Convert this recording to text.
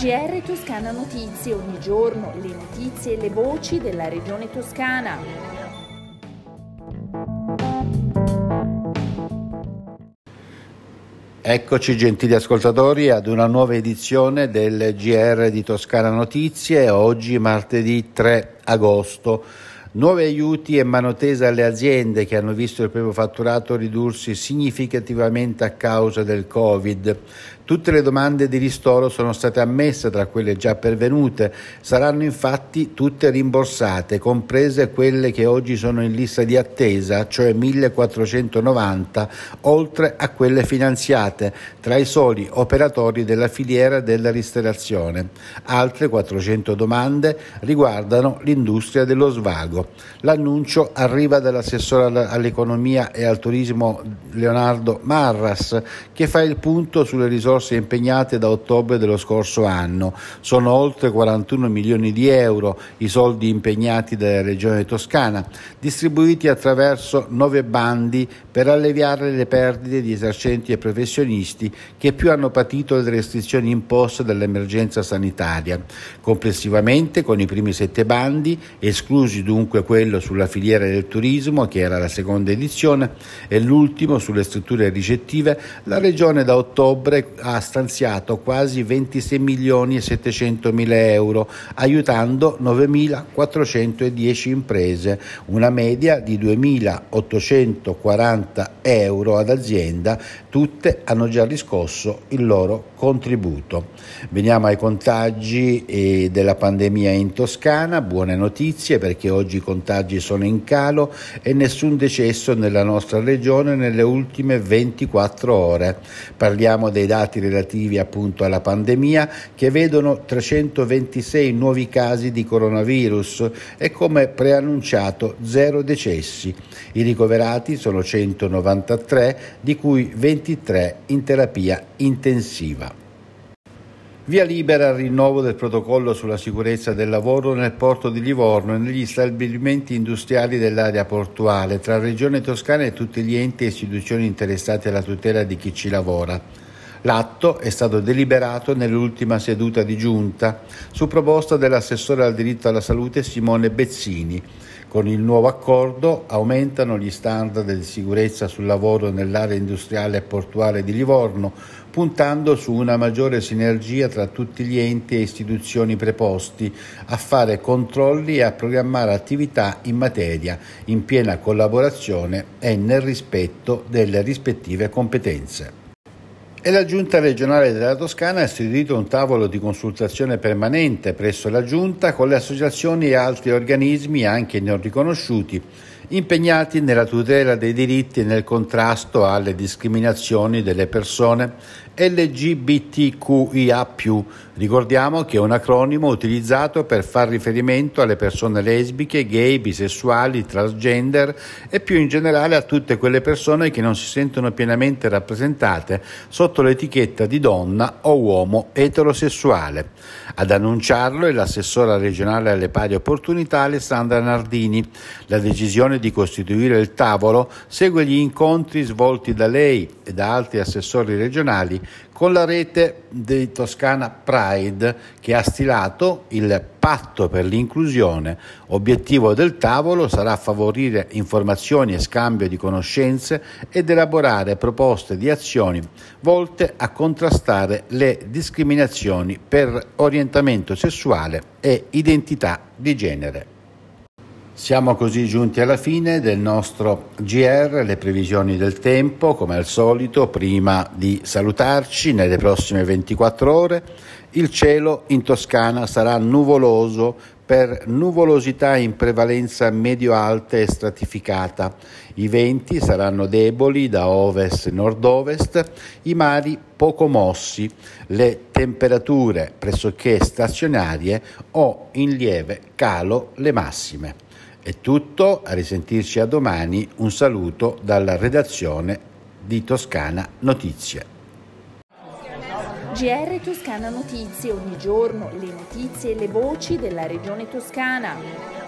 GR Toscana Notizie, ogni giorno le notizie e le voci della regione toscana. Eccoci gentili ascoltatori ad una nuova edizione del GR di Toscana Notizie, oggi martedì 3 agosto. Nuovi aiuti e mano tesa alle aziende che hanno visto il proprio fatturato ridursi significativamente a causa del Covid. Tutte le domande di ristoro sono state ammesse tra quelle già pervenute, saranno infatti tutte rimborsate, comprese quelle che oggi sono in lista di attesa, cioè 1490, oltre a quelle finanziate tra i soli operatori della filiera della ristorazione. Altre 400 domande riguardano l'industria dello svago. L'annuncio arriva dall'assessore all'economia e al turismo Leonardo Marras, che fa il punto sulle risorse risorse impegnate da ottobre dello scorso anno. Sono oltre 41 milioni di euro i soldi impegnati dalla Regione Toscana, distribuiti attraverso nove bandi per alleviare le perdite di esercenti e professionisti che più hanno patito le restrizioni imposte dall'emergenza sanitaria. Complessivamente, con i primi sette bandi, esclusi dunque quello sulla filiera del turismo, che era la seconda edizione, e l'ultimo sulle strutture ricettive, la Regione da ottobre ha stanziato quasi 26 milioni e 700 mila euro, aiutando 9.410 imprese, una media di 2.840 euro ad azienda, tutte hanno già riscosso il loro contributo. Veniamo ai contagi eh, della pandemia in Toscana, buone notizie perché oggi i contagi sono in calo e nessun decesso nella nostra regione nelle ultime 24 ore. Parliamo dei dati relativi appunto alla pandemia che vedono 326 nuovi casi di coronavirus e come preannunciato zero decessi. I ricoverati sono 193 di cui 23 in terapia intensiva. Via libera al rinnovo del protocollo sulla sicurezza del lavoro nel porto di Livorno e negli stabilimenti industriali dell'area portuale tra Regione Toscana e tutti gli enti e istituzioni interessati alla tutela di chi ci lavora. L'atto è stato deliberato nell'ultima seduta di giunta su proposta dell'assessore al diritto alla salute Simone Bezzini. Con il nuovo accordo aumentano gli standard di sicurezza sul lavoro nell'area industriale e portuale di Livorno, puntando su una maggiore sinergia tra tutti gli enti e istituzioni preposti a fare controlli e a programmare attività in materia in piena collaborazione e nel rispetto delle rispettive competenze. E la Giunta regionale della Toscana ha istituito un tavolo di consultazione permanente presso la Giunta con le associazioni e altri organismi, anche non riconosciuti, impegnati nella tutela dei diritti e nel contrasto alle discriminazioni delle persone LGBTQIA. Ricordiamo che è un acronimo utilizzato per far riferimento alle persone lesbiche, gay, bisessuali, transgender e più in generale a tutte quelle persone che non si sentono pienamente rappresentate sotto l'etichetta di donna o uomo eterosessuale. Ad annunciarlo è l'assessora regionale alle pari opportunità Alessandra Nardini. La decisione di costituire il tavolo segue gli incontri svolti da lei e da altri assessori regionali con la rete di Toscana Pride che ha stilato il patto per l'inclusione. Obiettivo del tavolo sarà favorire informazioni e scambio di conoscenze ed elaborare proposte di azioni volte a contrastare le discriminazioni per orientamento sessuale e identità di genere. Siamo così giunti alla fine del nostro GR, le previsioni del tempo, come al solito, prima di salutarci nelle prossime 24 ore, il cielo in Toscana sarà nuvoloso per nuvolosità in prevalenza medio-alta e stratificata. I venti saranno deboli da ovest-nord-ovest, i mari poco mossi, le temperature pressoché stazionarie o in lieve calo le massime. È tutto, a risentirci a domani, un saluto dalla redazione di Toscana Notizie. GR Toscana Notizie, ogni giorno le notizie e le voci della regione toscana.